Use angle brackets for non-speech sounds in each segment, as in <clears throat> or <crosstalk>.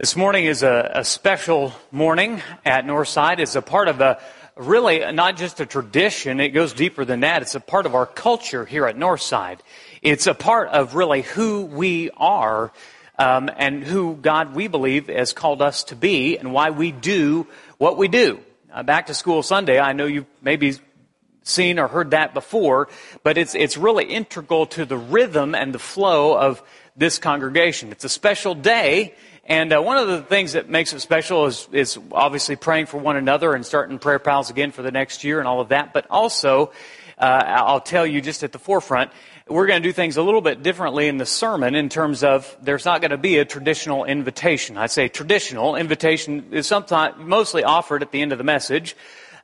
This morning is a, a, special morning at Northside. It's a part of a really not just a tradition, it goes deeper than that. It's a part of our culture here at Northside. It's a part of really who we are um, and who God, we believe, has called us to be and why we do what we do. Uh, back to school Sunday, I know you've maybe seen or heard that before, but it's, it's really integral to the rhythm and the flow of this congregation. It's a special day and uh, one of the things that makes it special is, is obviously praying for one another and starting prayer pals again for the next year and all of that. But also, uh, I'll tell you just at the forefront, we're going to do things a little bit differently in the sermon in terms of there's not going to be a traditional invitation. I say traditional invitation is sometimes mostly offered at the end of the message.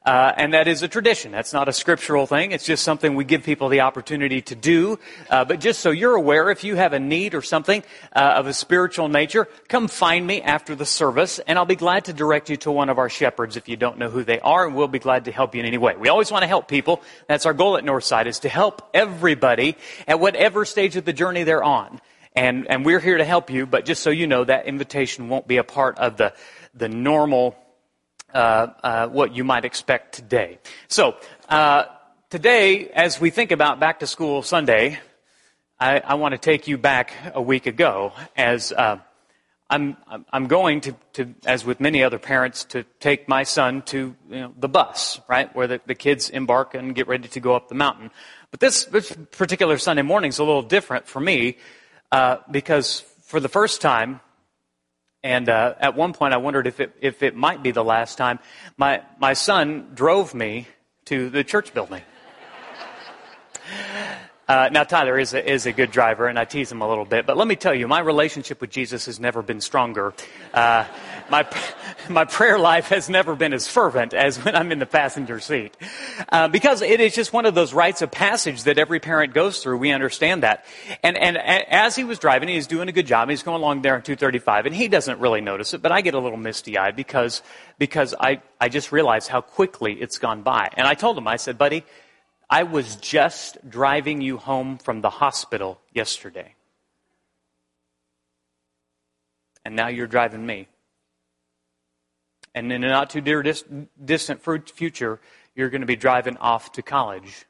Uh, and that is a tradition. That's not a scriptural thing. It's just something we give people the opportunity to do. Uh, but just so you're aware, if you have a need or something uh, of a spiritual nature, come find me after the service, and I'll be glad to direct you to one of our shepherds if you don't know who they are, and we'll be glad to help you in any way. We always want to help people. That's our goal at Northside, is to help everybody at whatever stage of the journey they're on. And, and we're here to help you, but just so you know, that invitation won't be a part of the, the normal what you might expect today. So, uh, today, as we think about Back to School Sunday, I, I want to take you back a week ago as uh, I'm, I'm going to, to, as with many other parents, to take my son to you know, the bus, right, where the, the kids embark and get ready to go up the mountain. But this, this particular Sunday morning is a little different for me uh, because for the first time and uh, at one point, I wondered if it, if it might be the last time. My, my son drove me to the church building. Uh, now, Tyler is a, is a good driver, and I tease him a little bit. But let me tell you, my relationship with Jesus has never been stronger. Uh, my, my prayer life has never been as fervent as when I'm in the passenger seat. Uh, because it is just one of those rites of passage that every parent goes through. We understand that. And, and as he was driving, he's doing a good job. He's going along there on 235, and he doesn't really notice it, but I get a little misty eyed because, because I, I just realize how quickly it's gone by. And I told him, I said, buddy, I was just driving you home from the hospital yesterday. And now you're driving me. And in a not too dear distant future, you're going to be driving off to college.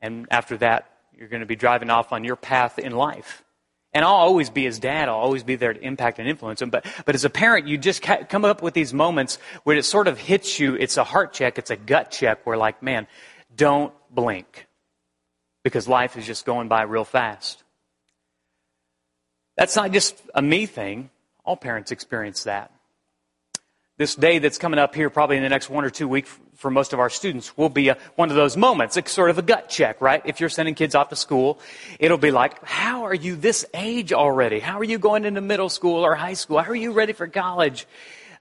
And after that, you're going to be driving off on your path in life. And I'll always be his dad. I'll always be there to impact and influence him. But, but as a parent, you just come up with these moments where it sort of hits you. It's a heart check. It's a gut check where like, man, don't blink because life is just going by real fast. That's not just a me thing. All parents experience that. This day that's coming up here, probably in the next one or two weeks for most of our students, will be a, one of those moments. It's sort of a gut check, right? If you're sending kids off to school, it'll be like, how are you this age already? How are you going into middle school or high school? How are you ready for college?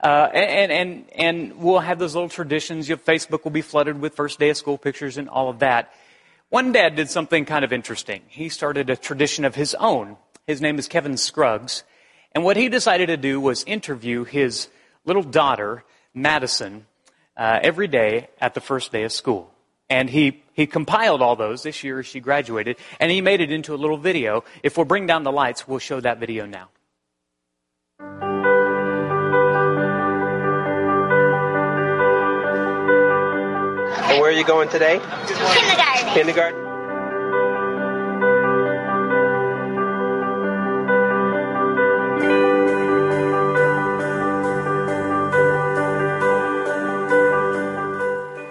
Uh, and, and, and we'll have those little traditions. Your Facebook will be flooded with first day of school pictures and all of that. One dad did something kind of interesting. He started a tradition of his own. His name is Kevin Scruggs. And what he decided to do was interview his little daughter, Madison, uh, every day at the first day of school. And he, he compiled all those this year as she graduated, and he made it into a little video. If we'll bring down the lights, we'll show that video now. And where are you going today? Kindergarten. Kindergarten?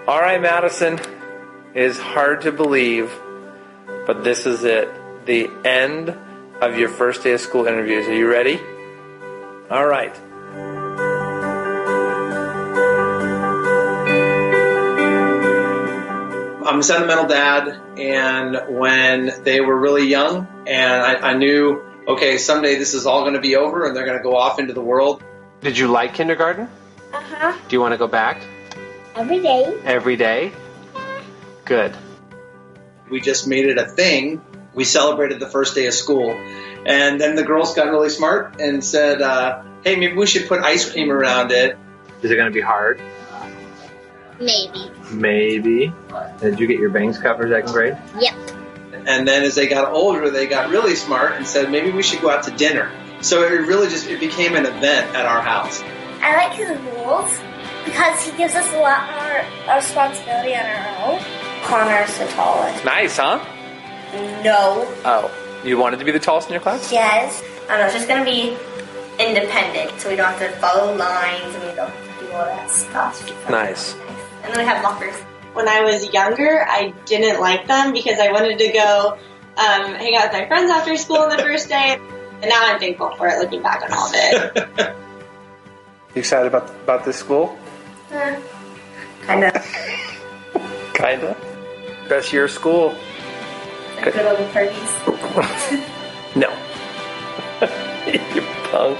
All right, Madison. It is hard to believe, but this is it. The end of your first day of school interviews. Are you ready? All right. I'm a sentimental dad, and when they were really young, and I, I knew, okay, someday this is all going to be over, and they're going to go off into the world. Did you like kindergarten? Uh huh. Do you want to go back Every day. every day? Good. We just made it a thing. We celebrated the first day of school, and then the girls got really smart and said, uh, "Hey, maybe we should put ice cream around it." Is it going to be hard? Maybe. Maybe. Did you get your bangs covered second grade? Yep. And then as they got older, they got really smart and said, maybe we should go out to dinner. So it really just it became an event at our house. I like his rules because he gives us a lot more responsibility on our own. Connor's the tallest. Nice, huh? No. Oh, you wanted to be the tallest in your class? Yes. I don't know, it's just gonna be independent, so we don't have to follow lines and we don't have to do all that stuff. Nice. And then we have lockers. when I was younger, I didn't like them because I wanted to go um, hang out with my friends after school on the first day. And now I'm thankful for it looking back on all of it. <laughs> You excited about about this school? Kinda. <laughs> Kinda. Best year of school? Good old parties. <laughs> No. you punk.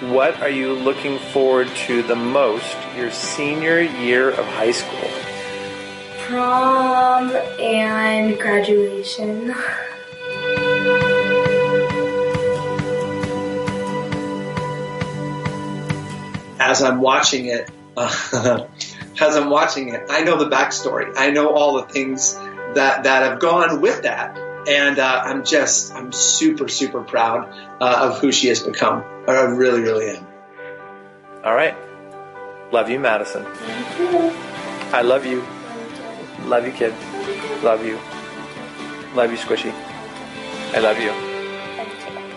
What are you looking forward to the most your senior year of high school? Prom and graduation. As I'm watching it, uh, <laughs> as I'm watching it, I know the backstory. I know all the things that that have gone with that, and uh, I'm just I'm super super proud uh, of who she has become. I really really am. All right. Love you, Madison. I love you. Love you, kid. Love you. Love you, Squishy. I love you.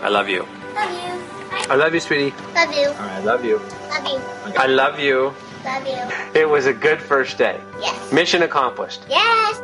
I love you. Love you. I love you, sweetie. Love you. All right, love you. Love you. I love you. Love you. It was a good first day. Yes. Mission accomplished. Yes.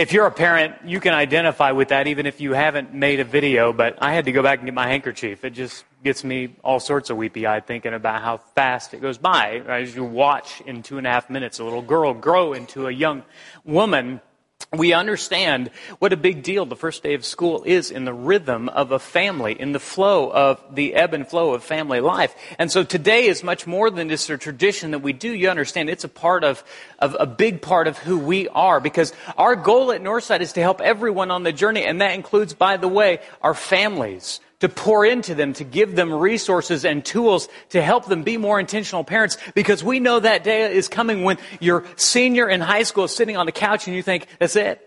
If you're a parent, you can identify with that even if you haven't made a video, but I had to go back and get my handkerchief. It just gets me all sorts of weepy eyed thinking about how fast it goes by. Right? As you watch in two and a half minutes a little girl grow into a young woman, we understand what a big deal the first day of school is in the rhythm of a family, in the flow of the ebb and flow of family life. And so today is much more than just a tradition that we do. You understand it's a part of, of a big part of who we are because our goal at Northside is to help everyone on the journey. And that includes, by the way, our families to pour into them, to give them resources and tools to help them be more intentional parents because we know that day is coming when your senior in high school is sitting on the couch and you think, that's it.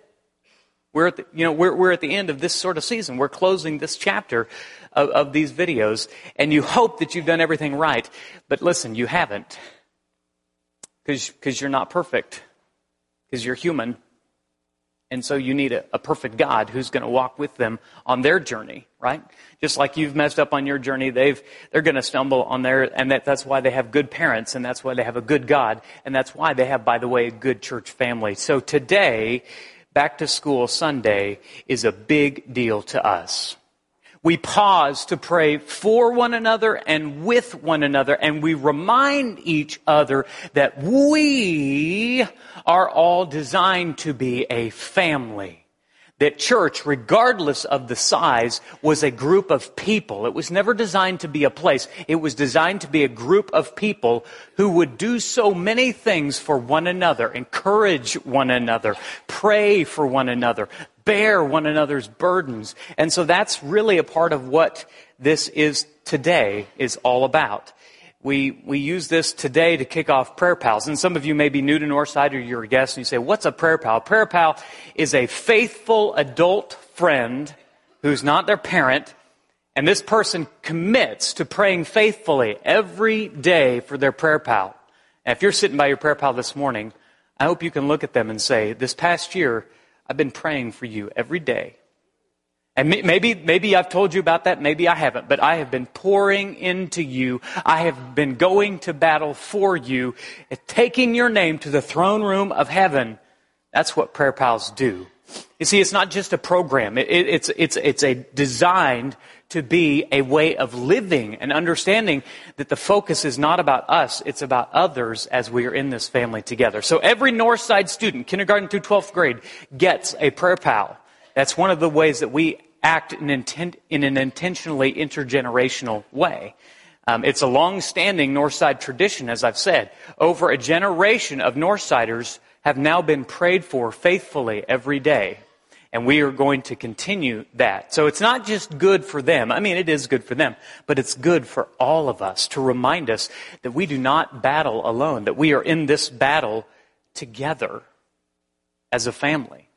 We're at the, you know, we're, we're at the end of this sort of season. We're closing this chapter of, of these videos and you hope that you've done everything right. But listen, you haven't because you're not perfect because you're human. And so you need a, a perfect God who's going to walk with them on their journey, right? Just like you've messed up on your journey, they've, they're going to stumble on their, and that, that's why they have good parents, and that's why they have a good God, and that's why they have, by the way, a good church family. So today, back to school Sunday is a big deal to us. We pause to pray for one another and with one another, and we remind each other that we are all designed to be a family. That church, regardless of the size, was a group of people. It was never designed to be a place. It was designed to be a group of people who would do so many things for one another, encourage one another, pray for one another, bear one another's burdens. And so that's really a part of what this is today is all about. We, we use this today to kick off prayer pals. And some of you may be new to Northside or you're a guest and you say, what's a prayer pal? Prayer pal is a faithful adult friend who's not their parent. And this person commits to praying faithfully every day for their prayer pal. And if you're sitting by your prayer pal this morning, I hope you can look at them and say, this past year, I've been praying for you every day. And maybe, maybe I've told you about that, maybe I haven't, but I have been pouring into you. I have been going to battle for you, taking your name to the throne room of heaven. That's what prayer pals do. You see, it's not just a program. It, it, it's, it's, it's a designed to be a way of living and understanding that the focus is not about us, it's about others as we are in this family together. So every Northside student, kindergarten through 12th grade, gets a prayer pal. That's one of the ways that we act in, intent, in an intentionally intergenerational way. Um, it's a long-standing Northside tradition, as I've said. Over a generation of Northsiders have now been prayed for faithfully every day. And we are going to continue that. So it's not just good for them. I mean, it is good for them, but it's good for all of us to remind us that we do not battle alone, that we are in this battle together. as a family.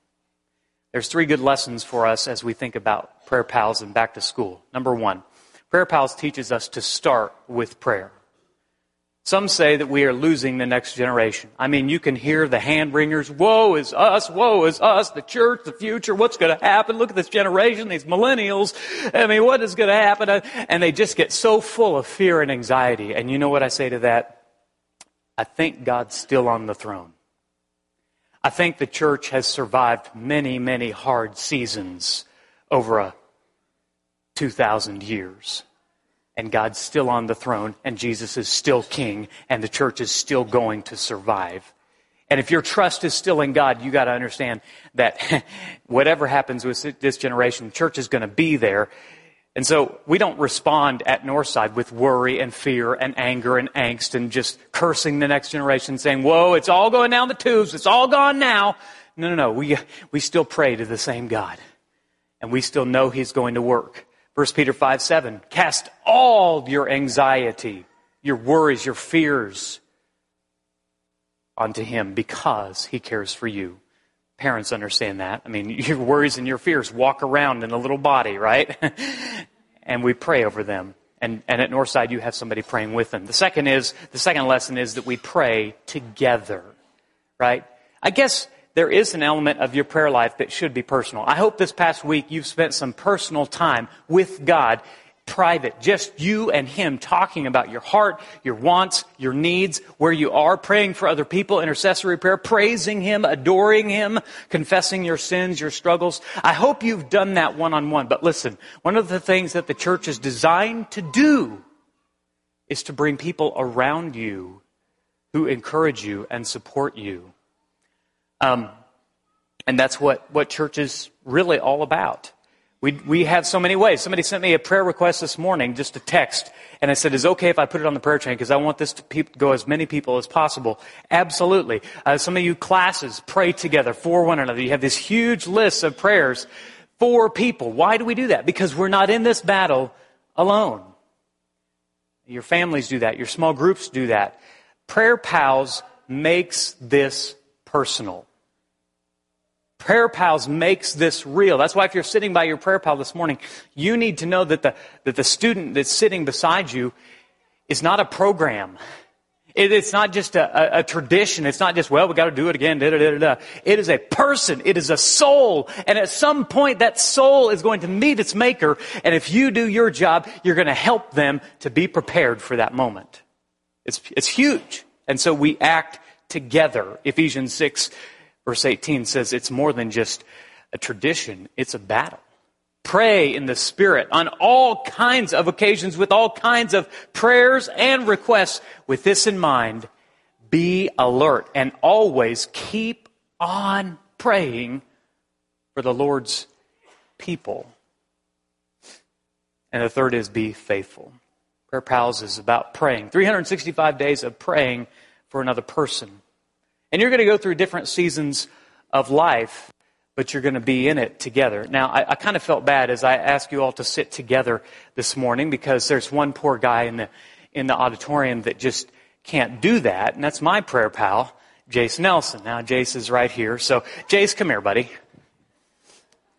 There's three good lessons for us as we think about prayer pals and back to school. Number one, prayer pals teaches us to start with prayer. Some say that we are losing the next generation. I mean, you can hear the hand wringers, woe is us, woe is us, the church, the future, what's going to happen? Look at this generation, these millennials. I mean, what is going to happen? And they just get so full of fear and anxiety. And you know what I say to that? I think God's still on the throne. I think the church has survived many, many hard seasons over a 2,000 years and God's still on the throne, and Jesus is still king, and the church is still going to survive. And if your trust is still in God, you got to understand that <laughs> whatever happens with this generation, church is going to be there. And so we don't respond at Northside with worry and fear and anger and angst and just cursing the next generation saying, whoa, it's all going down the tubes. It's all gone now. No, no, no. We, we still pray to the same God. And we still know He's going to work. 1 Peter 5 7. Cast all your anxiety, your worries, your fears onto Him because He cares for you. Parents understand that. I mean, <laughs> your worries and your fears walk around in a little body, right? <laughs> and we pray over them. And, and at Northside, you have somebody praying with them. The second is, the second lesson is that we pray together, right? I guess there is an element of your prayer life that should be personal. I hope this past week you've spent some personal time with God, private, just you and Him talking about your heart, your wants, your needs, where you are, praying for other people, intercessory prayer, praising Him, adoring Him, confessing your sins, your struggles. I hope you've done that one on one. But listen, one of the things that the church is designed to do is to bring people around you who encourage you and support you. Um, and that's what, what church is really all about. We, we have so many ways. Somebody sent me a prayer request this morning, just a text, and I said, is okay if I put it on the prayer chain? Because I want this to pe- go as many people as possible. Absolutely. Uh, some of you classes pray together for one another. You have this huge list of prayers for people. Why do we do that? Because we're not in this battle alone. Your families do that. Your small groups do that. Prayer Pals makes this personal. Prayer Pals makes this real. That's why if you're sitting by your prayer pal this morning, you need to know that the, that the student that's sitting beside you is not a program. It, it's not just a, a, a, tradition. It's not just, well, we got to do it again. Da, da, da. It is a person. It is a soul. And at some point, that soul is going to meet its maker. And if you do your job, you're going to help them to be prepared for that moment. It's, it's huge. And so we act together. Ephesians 6 Verse 18 says it's more than just a tradition, it's a battle. Pray in the Spirit on all kinds of occasions with all kinds of prayers and requests. With this in mind, be alert and always keep on praying for the Lord's people. And the third is be faithful. Prayer Pals is about praying. 365 days of praying for another person. And you're going to go through different seasons of life, but you're going to be in it together. Now, I, I kind of felt bad as I asked you all to sit together this morning because there's one poor guy in the, in the auditorium that just can't do that, and that's my prayer pal, Jace Nelson. Now, Jace is right here. So, Jace, come here, buddy.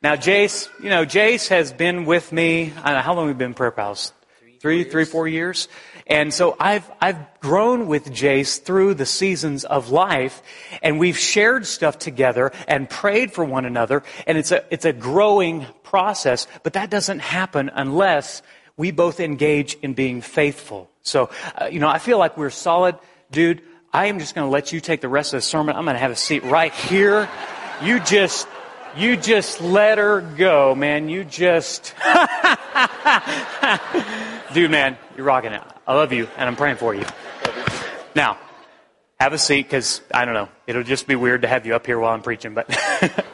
Now, Jace, you know, Jace has been with me. I don't know, how long have we been prayer pals? Three, three, four years. And so I've, I've grown with Jace through the seasons of life and we've shared stuff together and prayed for one another and it's a, it's a growing process, but that doesn't happen unless we both engage in being faithful. So, uh, you know, I feel like we're solid. Dude, I am just going to let you take the rest of the sermon. I'm going to have a seat right here. You just, you just let her go, man. You just, <laughs> dude, man, you're rocking it. I love you, and I'm praying for you. Now, have a seat because I don't know. It'll just be weird to have you up here while I'm preaching, but <laughs>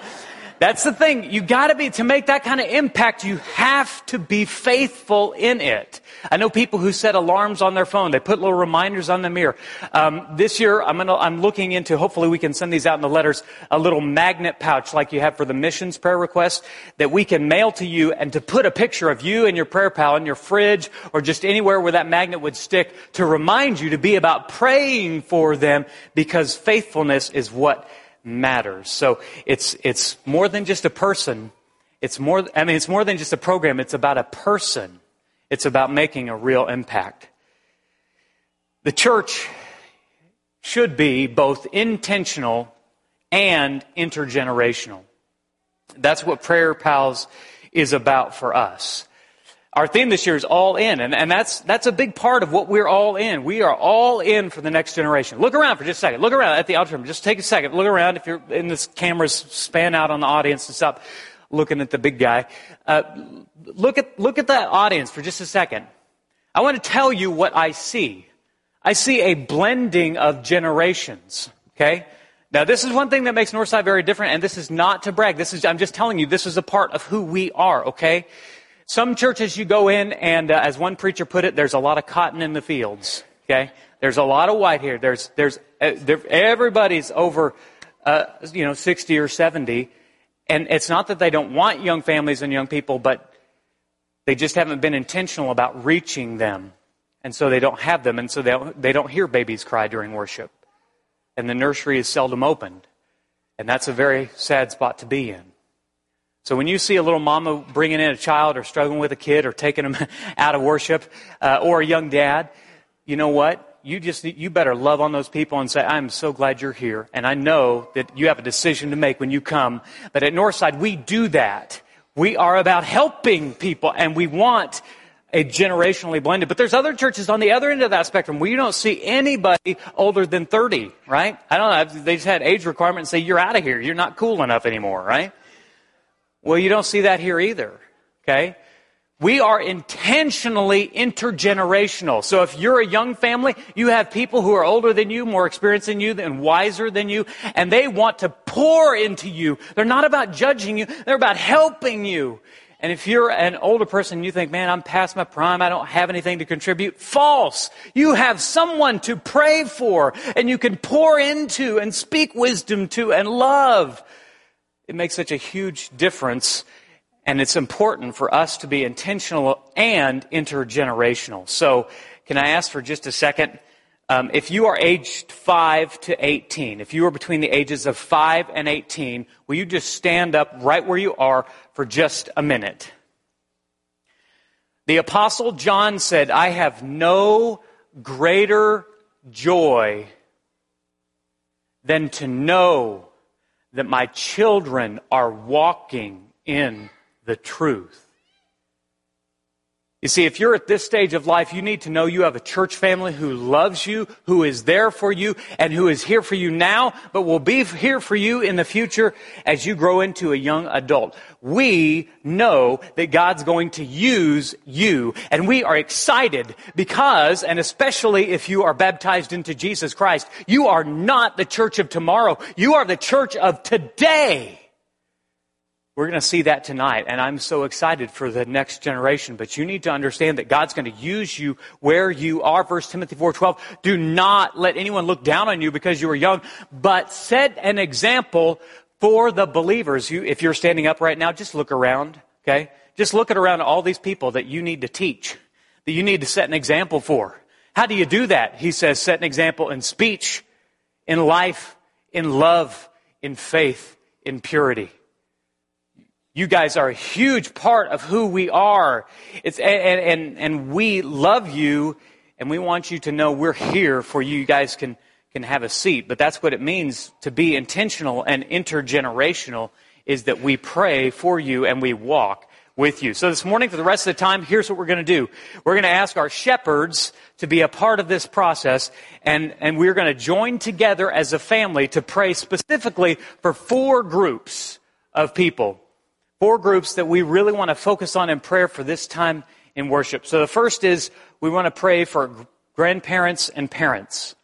that's the thing. You got to be to make that kind of impact. You have to be faithful in it. I know people who set alarms on their phone. They put little reminders on the mirror. Um, this year, I'm, gonna, I'm looking into, hopefully we can send these out in the letters, a little magnet pouch like you have for the missions prayer request that we can mail to you and to put a picture of you and your prayer pal in your fridge or just anywhere where that magnet would stick to remind you to be about praying for them because faithfulness is what matters. So it's, it's more than just a person. It's more, I mean, it's more than just a program. It's about a person. It's about making a real impact. The church should be both intentional and intergenerational. That's what Prayer Pals is about for us. Our theme this year is all in, and, and that's, that's a big part of what we're all in. We are all in for the next generation. Look around for just a second. Look around at the auditorium. Just take a second. Look around. If you're in this camera's span out on the audience and stop looking at the big guy. Uh, look at, look at that audience for just a second. I want to tell you what I see. I see a blending of generations. Okay? Now, this is one thing that makes Northside very different, and this is not to brag. This is, I'm just telling you, this is a part of who we are, okay? Some churches you go in, and uh, as one preacher put it, there's a lot of cotton in the fields, okay? There's a lot of white here. There's, there's, uh, there, everybody's over, uh, you know, 60 or 70. And it's not that they don't want young families and young people, but they just haven't been intentional about reaching them. And so they don't have them, and so they don't, they don't hear babies cry during worship and the nursery is seldom opened. And that's a very sad spot to be in. So when you see a little mama bringing in a child or struggling with a kid or taking them <laughs> out of worship uh, or a young dad, you know what? You just you better love on those people and say, "I'm so glad you're here." And I know that you have a decision to make when you come. But at Northside, we do that. We are about helping people, and we want a generationally blended. But there's other churches on the other end of that spectrum where you don't see anybody older than 30, right? I don't know. They just had age requirements. and say, you're out of here. You're not cool enough anymore, right? Well, you don't see that here either, okay? We are intentionally intergenerational. So if you're a young family, you have people who are older than you, more experienced than you, and wiser than you, and they want to pour into you. They're not about judging you, they're about helping you. And if you're an older person you think, man, I'm past my prime, I don't have anything to contribute, false. You have someone to pray for and you can pour into and speak wisdom to and love. It makes such a huge difference. And it's important for us to be intentional and intergenerational. So, can I ask for just a second? Um, if you are aged 5 to 18, if you are between the ages of 5 and 18, will you just stand up right where you are for just a minute? The Apostle John said, I have no greater joy than to know that my children are walking in the truth. You see, if you're at this stage of life, you need to know you have a church family who loves you, who is there for you, and who is here for you now, but will be here for you in the future as you grow into a young adult. We know that God's going to use you, and we are excited because, and especially if you are baptized into Jesus Christ, you are not the church of tomorrow. You are the church of today. We're going to see that tonight, and I'm so excited for the next generation. But you need to understand that God's going to use you where you are. 1 Timothy 4.12, do not let anyone look down on you because you are young, but set an example for the believers. You, if you're standing up right now, just look around, okay? Just look at around all these people that you need to teach, that you need to set an example for. How do you do that? He says, set an example in speech, in life, in love, in faith, in purity. You guys are a huge part of who we are. It's, and, and, and we love you, and we want you to know we're here for you. You guys can, can have a seat. But that's what it means to be intentional and intergenerational, is that we pray for you and we walk with you. So this morning, for the rest of the time, here's what we're going to do. We're going to ask our shepherds to be a part of this process, and, and we're going to join together as a family to pray specifically for four groups of people four groups that we really want to focus on in prayer for this time in worship. So the first is we want to pray for grandparents and parents.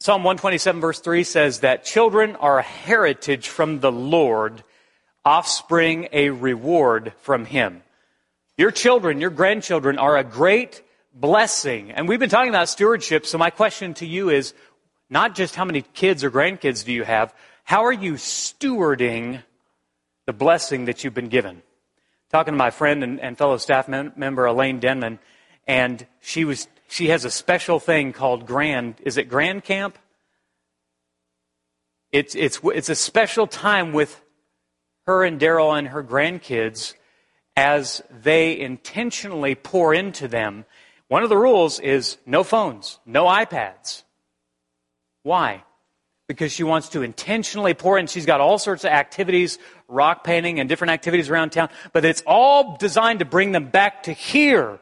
Psalm 127 verse 3 says that children are a heritage from the Lord, offspring a reward from Him. Your children, your grandchildren are a great blessing. And we've been talking about stewardship, so my question to you is not just how many kids or grandkids do you have, how are you stewarding the blessing that you've been given. Talking to my friend and, and fellow staff mem- member Elaine Denman, and she was she has a special thing called Grand. Is it Grand Camp? It's, it's, it's a special time with her and Daryl and her grandkids as they intentionally pour into them. One of the rules is no phones, no iPads. Why? Because she wants to intentionally pour in. She's got all sorts of activities, rock painting and different activities around town, but it's all designed to bring them back to here.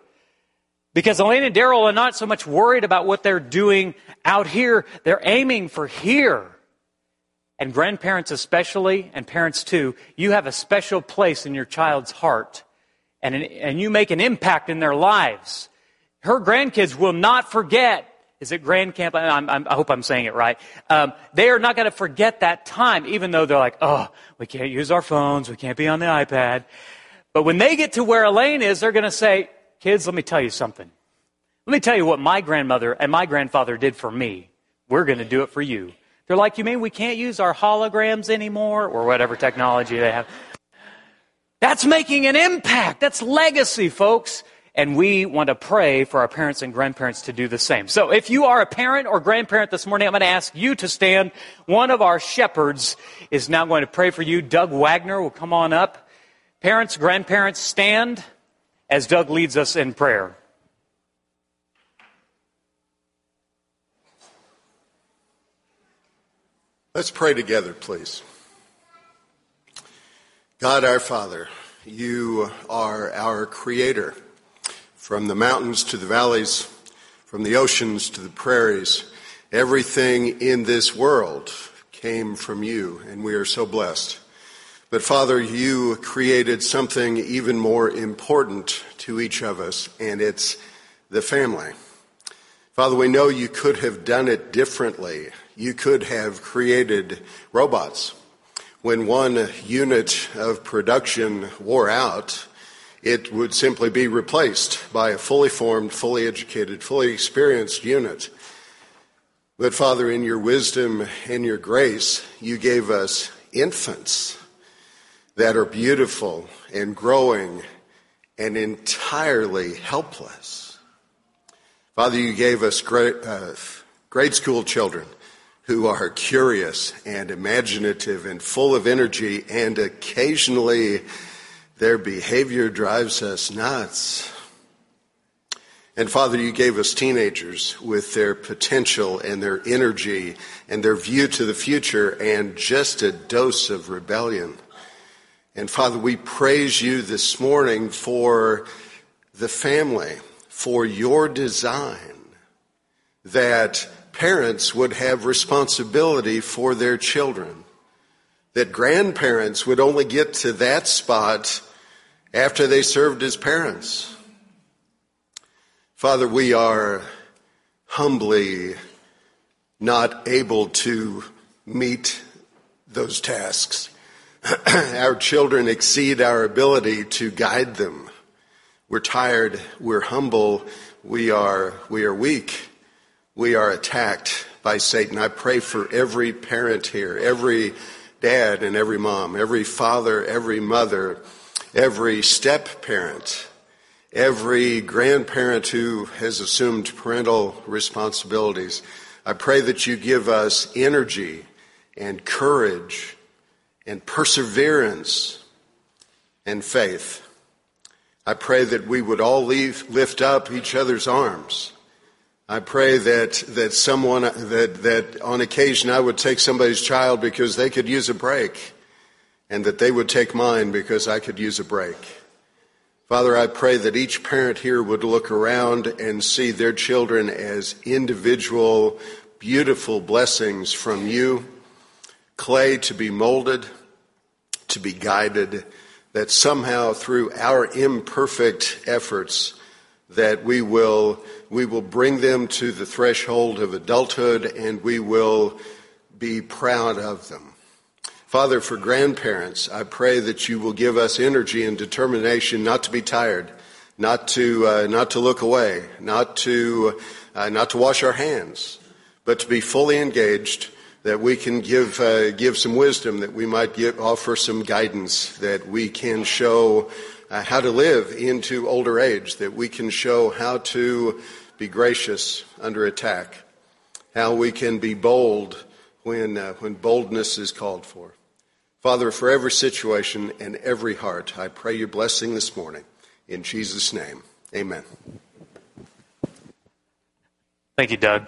Because Elaine and Daryl are not so much worried about what they're doing out here, they're aiming for here. And grandparents especially, and parents too, you have a special place in your child's heart. And, and you make an impact in their lives. Her grandkids will not forget is it Grand Camp? I'm, I'm, i hope I'm saying it right. Um, they are not going to forget that time, even though they're like, oh, we can't use our phones, we can't be on the iPad. But when they get to where Elaine is, they're going to say, kids, let me tell you something. Let me tell you what my grandmother and my grandfather did for me. We're going to do it for you. They're like, you mean we can't use our holograms anymore or whatever technology they have? That's making an impact. That's legacy, folks. And we want to pray for our parents and grandparents to do the same. So if you are a parent or grandparent this morning, I'm going to ask you to stand. One of our shepherds is now going to pray for you. Doug Wagner will come on up. Parents, grandparents, stand as Doug leads us in prayer. Let's pray together, please. God our Father, you are our creator. From the mountains to the valleys, from the oceans to the prairies, everything in this world came from you, and we are so blessed. But Father, you created something even more important to each of us, and it's the family. Father, we know you could have done it differently. You could have created robots. When one unit of production wore out, it would simply be replaced by a fully formed, fully educated, fully experienced unit. But Father, in your wisdom and your grace, you gave us infants that are beautiful and growing and entirely helpless. Father, you gave us grade, uh, grade school children who are curious and imaginative and full of energy and occasionally their behavior drives us nuts. And Father, you gave us teenagers with their potential and their energy and their view to the future and just a dose of rebellion. And Father, we praise you this morning for the family, for your design that parents would have responsibility for their children, that grandparents would only get to that spot after they served as parents. Father, we are humbly not able to meet those tasks. <clears throat> our children exceed our ability to guide them. We're tired, we're humble, we are, we are weak, we are attacked by Satan. I pray for every parent here, every dad and every mom, every father, every mother every step parent, every grandparent who has assumed parental responsibilities. I pray that you give us energy and courage and perseverance and faith. I pray that we would all leave, lift up each other's arms. I pray that, that someone, that, that on occasion I would take somebody's child because they could use a break and that they would take mine because I could use a break. Father, I pray that each parent here would look around and see their children as individual, beautiful blessings from you, clay to be molded, to be guided, that somehow through our imperfect efforts, that we will, we will bring them to the threshold of adulthood and we will be proud of them. Father, for grandparents, I pray that you will give us energy and determination not to be tired, not to, uh, not to look away, not to, uh, not to wash our hands, but to be fully engaged, that we can give, uh, give some wisdom, that we might give, offer some guidance, that we can show uh, how to live into older age, that we can show how to be gracious under attack, how we can be bold when, uh, when boldness is called for. Father, for every situation and every heart, I pray your blessing this morning. In Jesus' name, amen. Thank you, Doug.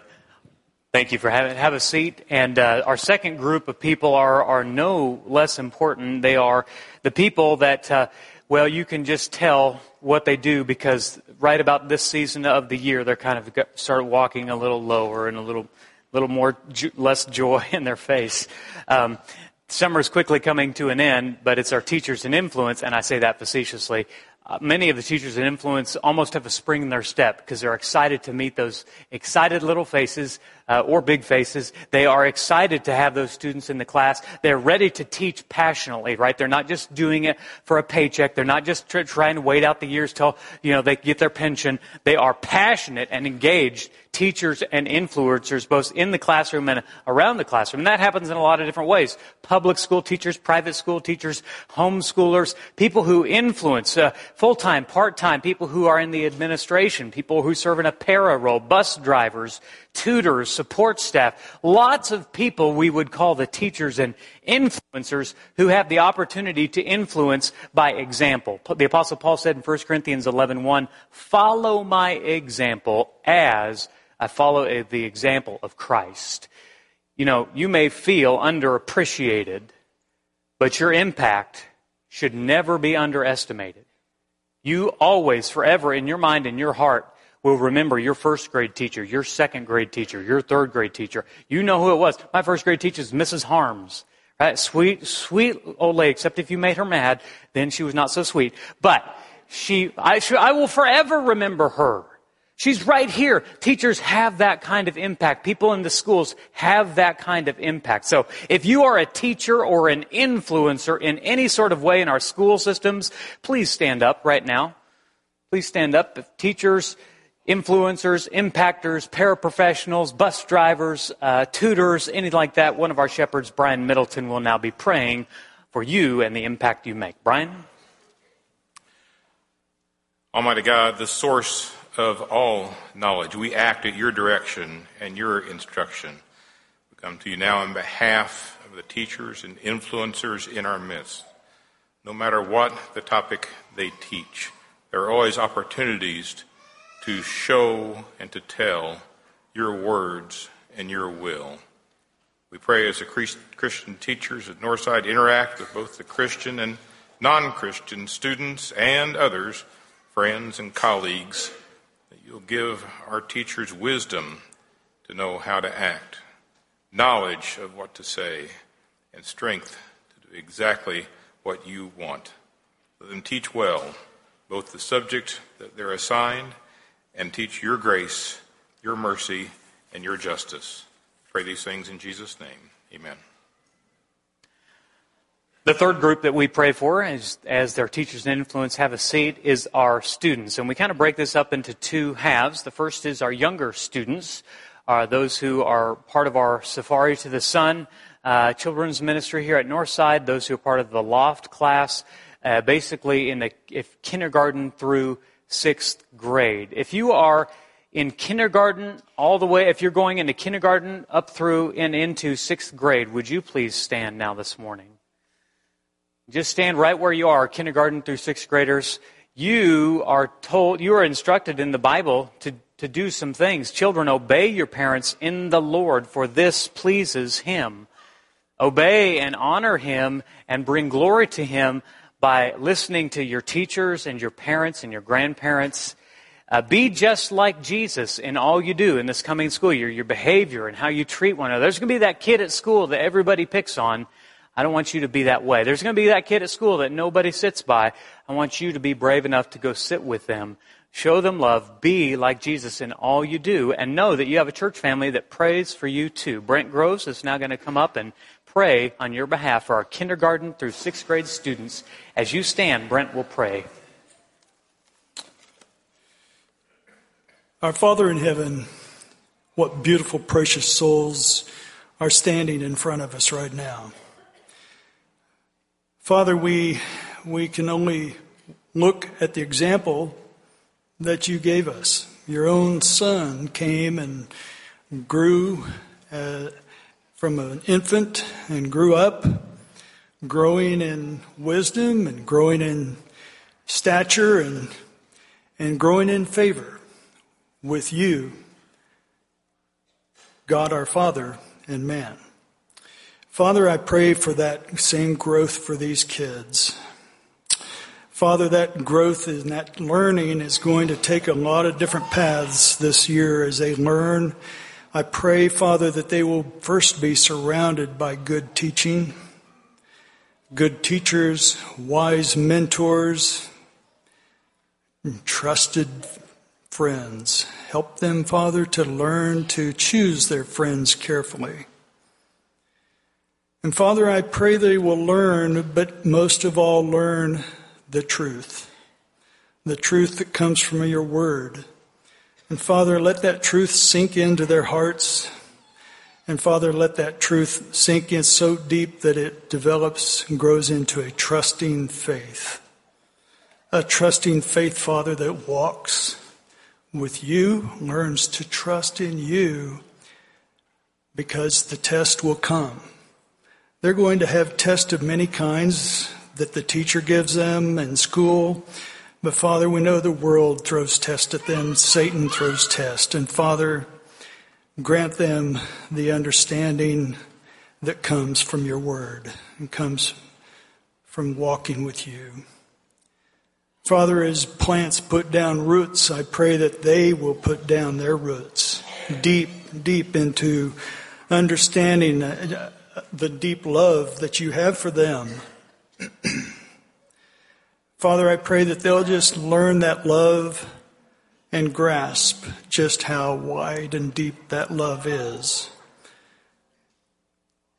Thank you for having have a seat. And uh, our second group of people are are no less important. They are the people that uh, well, you can just tell what they do because right about this season of the year, they're kind of start walking a little lower and a little little more less joy <laughs> in their face. Um, summer is quickly coming to an end, but it's our teachers and influence, and I say that facetiously. Uh, many of the teachers in influence almost have a spring in their step because they're excited to meet those excited little faces uh, or big faces. They are excited to have those students in the class. They're ready to teach passionately, right? They're not just doing it for a paycheck. They're not just tr- trying to wait out the years till you know they get their pension. They are passionate and engaged teachers and influencers, both in the classroom and around the classroom. And that happens in a lot of different ways. Public school teachers, private school teachers, homeschoolers, people who influence, uh, full-time, part-time, people who are in the administration, people who serve in a para role, bus drivers, tutors, support staff, lots of people we would call the teachers and influencers who have the opportunity to influence by example. The apostle Paul said in 1 Corinthians 11:1, "Follow my example as I follow eh, the example of Christ." You know, you may feel underappreciated, but your impact should never be underestimated. You always, forever, in your mind and your heart, will remember your first grade teacher, your second grade teacher, your third grade teacher. You know who it was. My first grade teacher is Mrs. Harms. Right? Sweet, sweet old lady, except if you made her mad, then she was not so sweet. But she, I, she, I will forever remember her. She's right here. Teachers have that kind of impact. People in the schools have that kind of impact. So if you are a teacher or an influencer in any sort of way in our school systems, please stand up right now. Please stand up. If teachers, influencers, impactors, paraprofessionals, bus drivers, uh, tutors, anything like that, one of our shepherds, Brian Middleton, will now be praying for you and the impact you make. Brian? Almighty God, the source of all knowledge, we act at your direction and your instruction. We come to you now on behalf of the teachers and influencers in our midst. No matter what the topic they teach, there are always opportunities to show and to tell your words and your will. We pray as the Christian teachers at Northside interact with both the Christian and non Christian students and others, friends and colleagues, you'll give our teachers wisdom to know how to act, knowledge of what to say, and strength to do exactly what you want. Let them teach well both the subject that they're assigned and teach your grace, your mercy, and your justice. Pray these things in Jesus' name. Amen. The third group that we pray for, as, as their teachers and influence have a seat, is our students. And we kind of break this up into two halves. The first is our younger students, uh, those who are part of our Safari to the Sun uh, children's ministry here at Northside, those who are part of the Loft class, uh, basically in the if kindergarten through sixth grade. If you are in kindergarten all the way, if you're going into kindergarten up through and into sixth grade, would you please stand now this morning? Just stand right where you are, kindergarten through sixth graders. You are told, you are instructed in the Bible to, to do some things. Children, obey your parents in the Lord, for this pleases Him. Obey and honor Him and bring glory to Him by listening to your teachers and your parents and your grandparents. Uh, be just like Jesus in all you do in this coming school year, your behavior and how you treat one another. There's going to be that kid at school that everybody picks on. I don't want you to be that way. There's going to be that kid at school that nobody sits by. I want you to be brave enough to go sit with them, show them love, be like Jesus in all you do, and know that you have a church family that prays for you too. Brent Groves is now going to come up and pray on your behalf for our kindergarten through sixth grade students. As you stand, Brent will pray. Our Father in heaven, what beautiful, precious souls are standing in front of us right now. Father, we, we can only look at the example that you gave us. Your own son came and grew uh, from an infant and grew up, growing in wisdom and growing in stature and, and growing in favor with you, God our Father and man. Father, I pray for that same growth for these kids. Father, that growth and that learning is going to take a lot of different paths this year as they learn. I pray, Father, that they will first be surrounded by good teaching, good teachers, wise mentors, trusted friends. Help them, Father, to learn to choose their friends carefully. And Father, I pray they will learn, but most of all, learn the truth. The truth that comes from your word. And Father, let that truth sink into their hearts. And Father, let that truth sink in so deep that it develops and grows into a trusting faith. A trusting faith, Father, that walks with you, learns to trust in you because the test will come. They're going to have tests of many kinds that the teacher gives them in school. But Father, we know the world throws tests at them. Satan throws tests. And Father, grant them the understanding that comes from your word and comes from walking with you. Father, as plants put down roots, I pray that they will put down their roots deep, deep into understanding uh, the deep love that you have for them. <clears throat> Father, I pray that they'll just learn that love and grasp just how wide and deep that love is.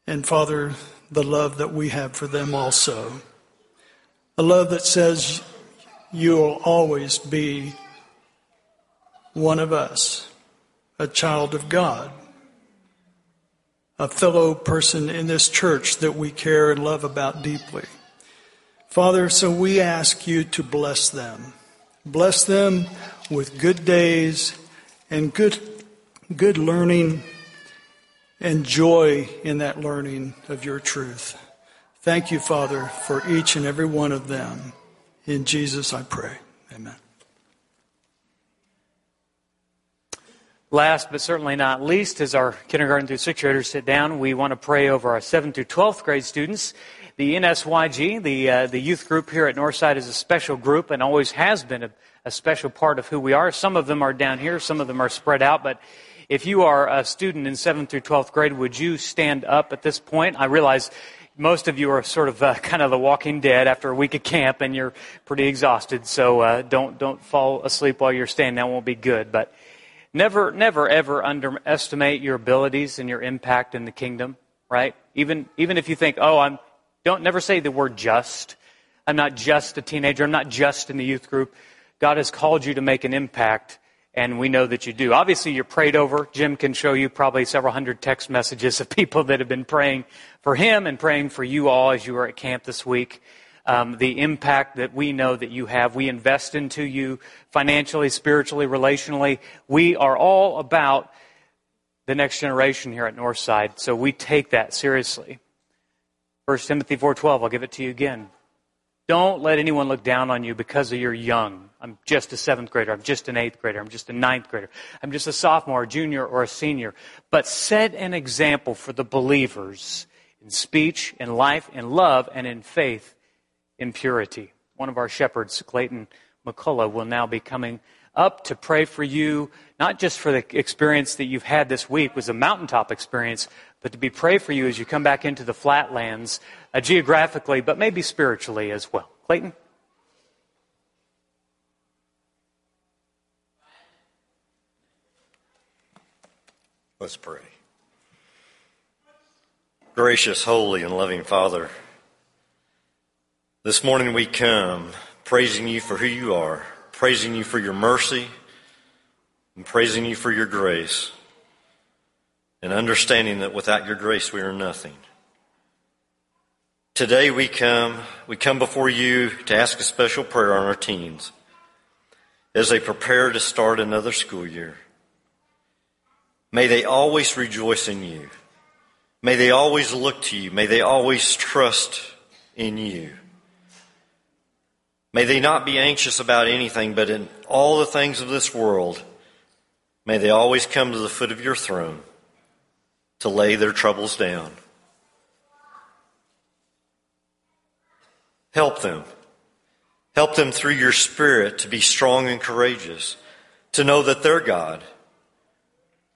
And Father, the love that we have for them also. A love that says you'll always be one of us, a child of God a fellow person in this church that we care and love about deeply. Father, so we ask you to bless them. Bless them with good days and good, good learning and joy in that learning of your truth. Thank you, Father, for each and every one of them. In Jesus I pray. Amen. Last but certainly not least, as our kindergarten through sixth graders sit down, we want to pray over our 7th through 12th grade students. The NSYG, the, uh, the youth group here at Northside, is a special group and always has been a, a special part of who we are. Some of them are down here, some of them are spread out, but if you are a student in 7th through 12th grade, would you stand up at this point? I realize most of you are sort of uh, <laughs> kind of the walking dead after a week of camp and you're pretty exhausted, so uh, don't, don't fall asleep while you're standing. That won't be good, but Never, never, ever underestimate your abilities and your impact in the kingdom, right? Even, even if you think, oh, I'm, don't never say the word just. I'm not just a teenager. I'm not just in the youth group. God has called you to make an impact, and we know that you do. Obviously, you're prayed over. Jim can show you probably several hundred text messages of people that have been praying for him and praying for you all as you were at camp this week um, the impact that we know that you have. We invest into you financially, spiritually, relationally. We are all about the next generation here at Northside, so we take that seriously. 1 Timothy 4:12, I'll give it to you again. Don't let anyone look down on you because of you're young. I'm just a seventh grader. I'm just an eighth grader. I'm just a ninth grader. I'm just a sophomore, a junior, or a senior. But set an example for the believers in speech, in life, in love, and in faith impurity. One of our shepherds, Clayton McCullough, will now be coming up to pray for you, not just for the experience that you've had this week, was a mountaintop experience, but to be pray for you as you come back into the flatlands, uh, geographically, but maybe spiritually as well. Clayton? Let's pray. Gracious, holy, and loving Father, this morning we come praising you for who you are, praising you for your mercy, and praising you for your grace, and understanding that without your grace we are nothing. Today we come, we come before you to ask a special prayer on our teens as they prepare to start another school year. May they always rejoice in you. May they always look to you. May they always trust in you. May they not be anxious about anything, but in all the things of this world, may they always come to the foot of your throne to lay their troubles down. Help them. Help them through your Spirit to be strong and courageous, to know that their God,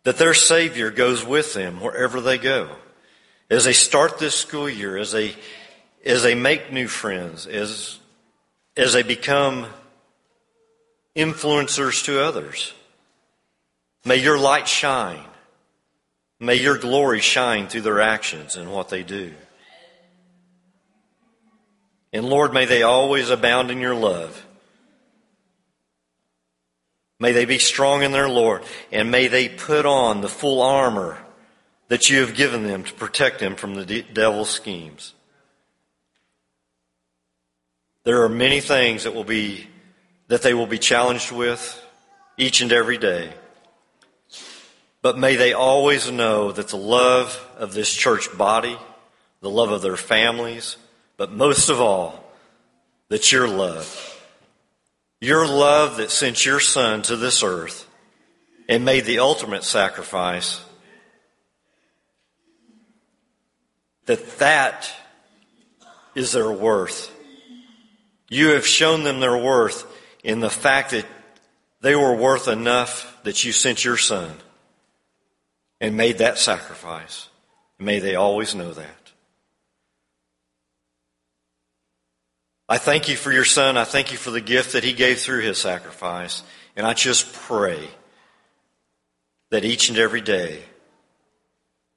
that their Savior goes with them wherever they go. As they start this school year, as they, as they make new friends, as, as they become influencers to others, may your light shine. May your glory shine through their actions and what they do. And Lord, may they always abound in your love. May they be strong in their Lord, and may they put on the full armor that you have given them to protect them from the devil's schemes. There are many things that will be that they will be challenged with each and every day. But may they always know that the love of this church body, the love of their families, but most of all, that your love, your love that sent your son to this earth and made the ultimate sacrifice, that that is their worth. You have shown them their worth in the fact that they were worth enough that you sent your son and made that sacrifice. May they always know that. I thank you for your son. I thank you for the gift that he gave through his sacrifice. And I just pray that each and every day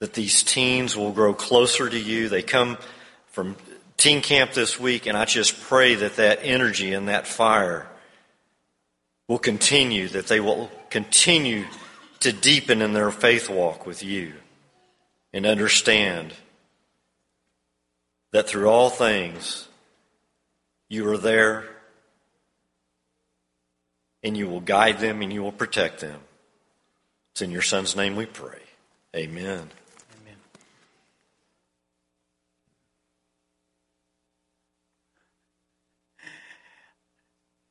that these teens will grow closer to you. They come from teen camp this week, and I just pray that that energy and that fire will continue, that they will continue to deepen in their faith walk with you and understand that through all things, you are there and you will guide them and you will protect them. It's in your son's name we pray. Amen. Amen.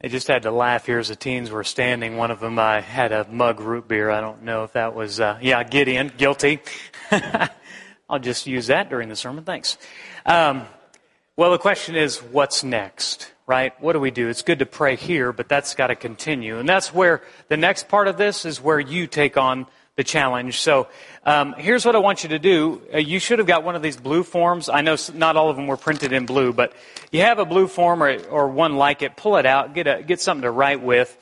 I just had to laugh here as the teens were standing. One of them I had a mug root beer. I don't know if that was, uh, yeah, Gideon, guilty. <laughs> I'll just use that during the sermon. Thanks. Um, well, the question is, what's next? Right? What do we do? It's good to pray here, but that's got to continue. And that's where the next part of this is where you take on the challenge. So um, here's what I want you to do. Uh, you should have got one of these blue forms. I know not all of them were printed in blue, but you have a blue form or, or one like it. Pull it out. Get a, get something to write with.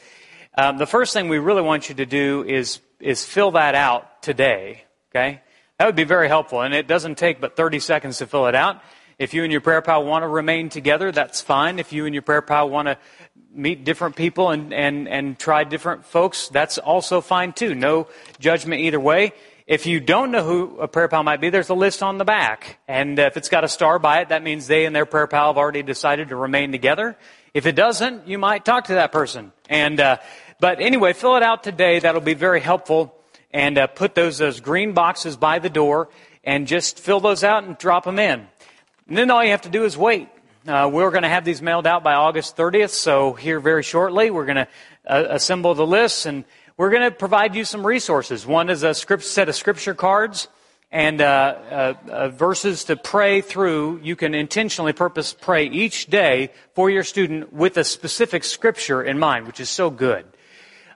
Um, the first thing we really want you to do is is fill that out today. Okay, that would be very helpful, and it doesn't take but 30 seconds to fill it out. If you and your prayer pal want to remain together, that's fine. If you and your prayer pal want to meet different people and, and, and try different folks, that's also fine too. No judgment either way. If you don't know who a prayer pal might be, there's a list on the back. And if it's got a star by it, that means they and their prayer pal have already decided to remain together. If it doesn't, you might talk to that person. And, uh, but anyway, fill it out today. That'll be very helpful. And uh, put those, those green boxes by the door and just fill those out and drop them in. And then all you have to do is wait. Uh, we're going to have these mailed out by August 30th, so here very shortly we're going to uh, assemble the lists and we're going to provide you some resources. One is a script, set of scripture cards and uh, uh, uh, verses to pray through. You can intentionally purpose pray each day for your student with a specific scripture in mind, which is so good.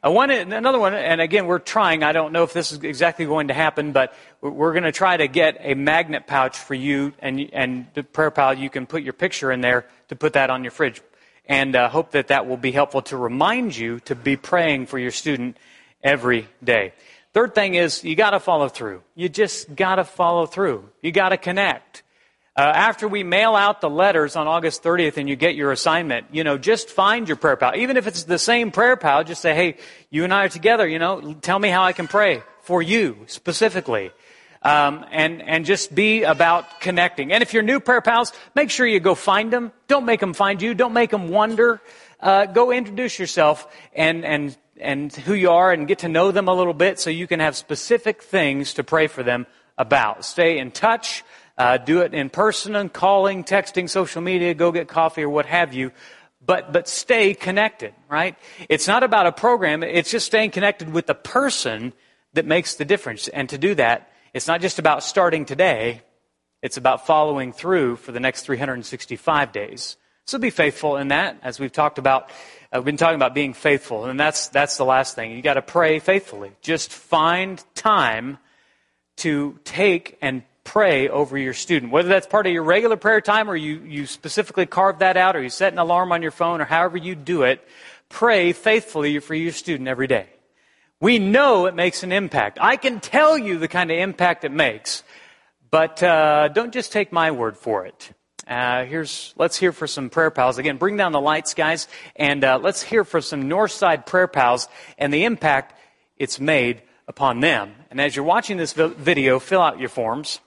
Uh, another one, and again, we're trying. I don't know if this is exactly going to happen, but we're going to try to get a magnet pouch for you and, and the prayer pal. You can put your picture in there to put that on your fridge. And uh, hope that that will be helpful to remind you to be praying for your student every day. Third thing is you got to follow through. You just got to follow through. You got to connect. Uh, after we mail out the letters on August 30th and you get your assignment, you know, just find your prayer pal. Even if it's the same prayer pal, just say, hey, you and I are together, you know, tell me how I can pray for you specifically. Um, and, and just be about connecting. And if you're new prayer pals, make sure you go find them. Don't make them find you. Don't make them wonder. Uh, go introduce yourself and, and, and who you are and get to know them a little bit so you can have specific things to pray for them about. Stay in touch. Uh, do it in person, and calling, texting, social media, go get coffee or what have you. But, but stay connected, right? It's not about a program. It's just staying connected with the person that makes the difference. And to do that, it's not just about starting today. It's about following through for the next 365 days. So be faithful in that, as we've talked about. Uh, we've been talking about being faithful, and that's, that's the last thing. You got to pray faithfully. Just find time to take and pray over your student. Whether that's part of your regular prayer time or you, you specifically carve that out or you set an alarm on your phone or however you do it, pray faithfully for your student every day. We know it makes an impact. I can tell you the kind of impact it makes, but uh, don't just take my word for it. Uh, here's let's hear for some prayer pals again. Bring down the lights, guys, and uh, let's hear for some Northside prayer pals and the impact it's made upon them. And as you're watching this video, fill out your forms.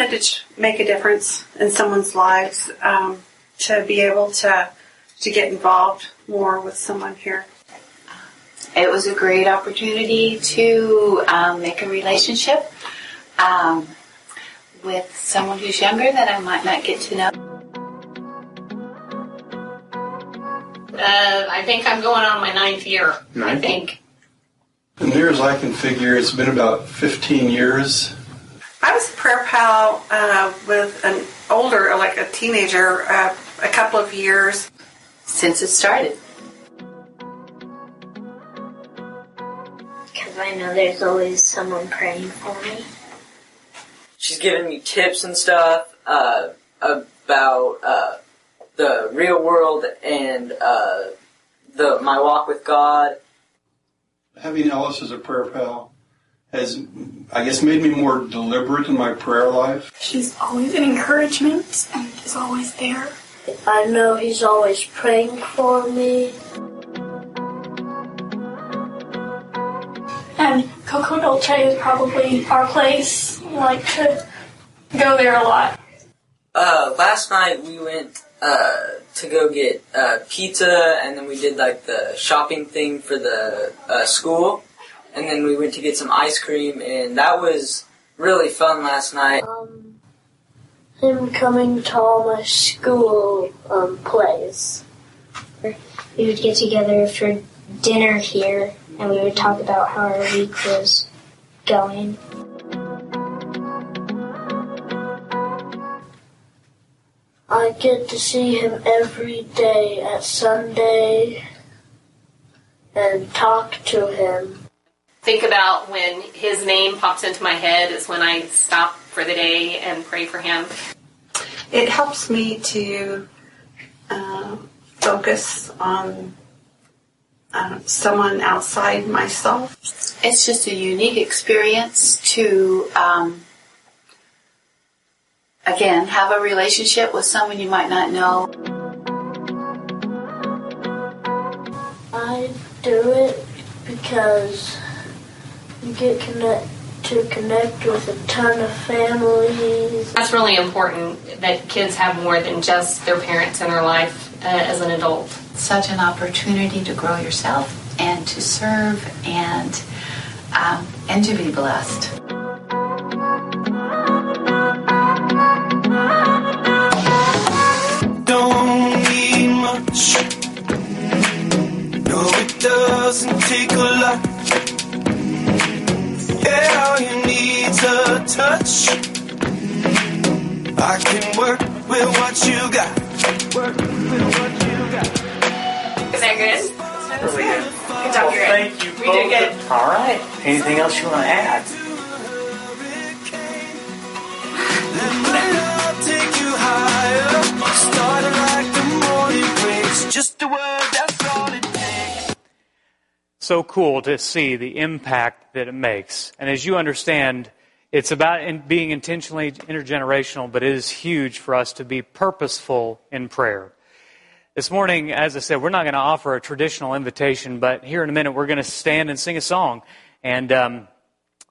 Wanted to make a difference in someone's lives, um, to be able to to get involved more with someone here. It was a great opportunity to um, make a relationship um, with someone who's younger that I might not get to know. Uh, I think I'm going on my ninth year. Ninth? I think. As near as I can figure, it's been about 15 years I was a prayer pal uh, with an older, like a teenager, uh, a couple of years. Since it started. Because I know there's always someone praying for me. She's giving me tips and stuff uh, about uh, the real world and uh, the my walk with God. Having Ellis as a prayer pal has, I guess, made me more deliberate in my prayer life. She's always an encouragement and is always there. I know he's always praying for me. And Coco Dolce is probably our place. We like to go there a lot. Uh, last night we went uh, to go get uh, pizza, and then we did like the shopping thing for the uh, school and then we went to get some ice cream, and that was really fun last night. Um, him coming to all my school um, plays. We would get together for dinner here, and we would talk about how our week was going. I get to see him every day at Sunday and talk to him think about when his name pops into my head is when I stop for the day and pray for him. It helps me to uh, focus on uh, someone outside myself. It's just a unique experience to, um, again, have a relationship with someone you might not know. I do it because you get connect to connect with a ton of families. That's really important that kids have more than just their parents in their life uh, as an adult. Such an opportunity to grow yourself and to serve and um, and to be blessed. Don't need much. No, it doesn't take a lot yeah, all you need's a touch. I can work with what you got. Work with what you got. Is that good? Really good. Good job, well, thank you. We did good. All right. Anything else you want to add? So cool to see the impact that it makes. And as you understand, it's about being intentionally intergenerational, but it is huge for us to be purposeful in prayer. This morning, as I said, we're not going to offer a traditional invitation, but here in a minute, we're going to stand and sing a song. And um,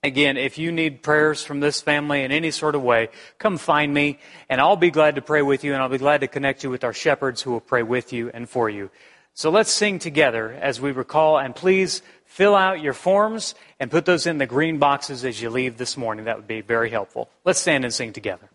Again, if you need prayers from this family in any sort of way, come find me, and I'll be glad to pray with you, and I'll be glad to connect you with our shepherds who will pray with you and for you. So let's sing together as we recall, and please fill out your forms and put those in the green boxes as you leave this morning. That would be very helpful. Let's stand and sing together.